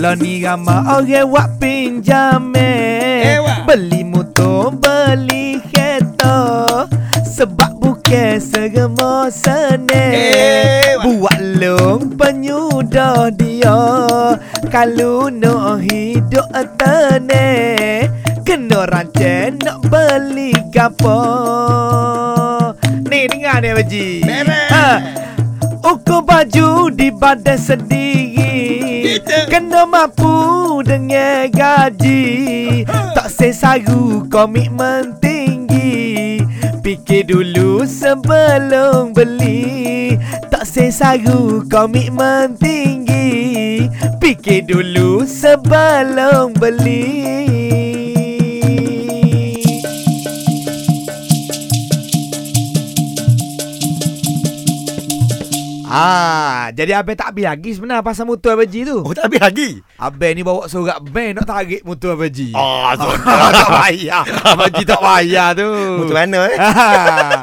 Lo ni ramah orang wak pinjam Eh, wak. Beli motor, beli kereta Sebab bukan serema senang Eh. Buat long penyudah dia Kalau nak hidup tenang Kena rancang nak beli gapo Ni dengar ni Haji Beres. ha. Ukur baju di badan sendiri Kita. Kena mampu dengan gaji. Tak sesaru komitmen tinggi. Fikir dulu sebelum beli. Tak sesaru komitmen tinggi. Fikir dulu sebelum beli Ah, jadi Abang tak habis lagi sebenarnya pasal motor Abang Ji tu. Oh tak habis lagi Abang ni bawa surat bank nak tarik motor Abang Ji. Oh tak bayar. Abang Ji tak bayar tu. Motor mana eh Ha.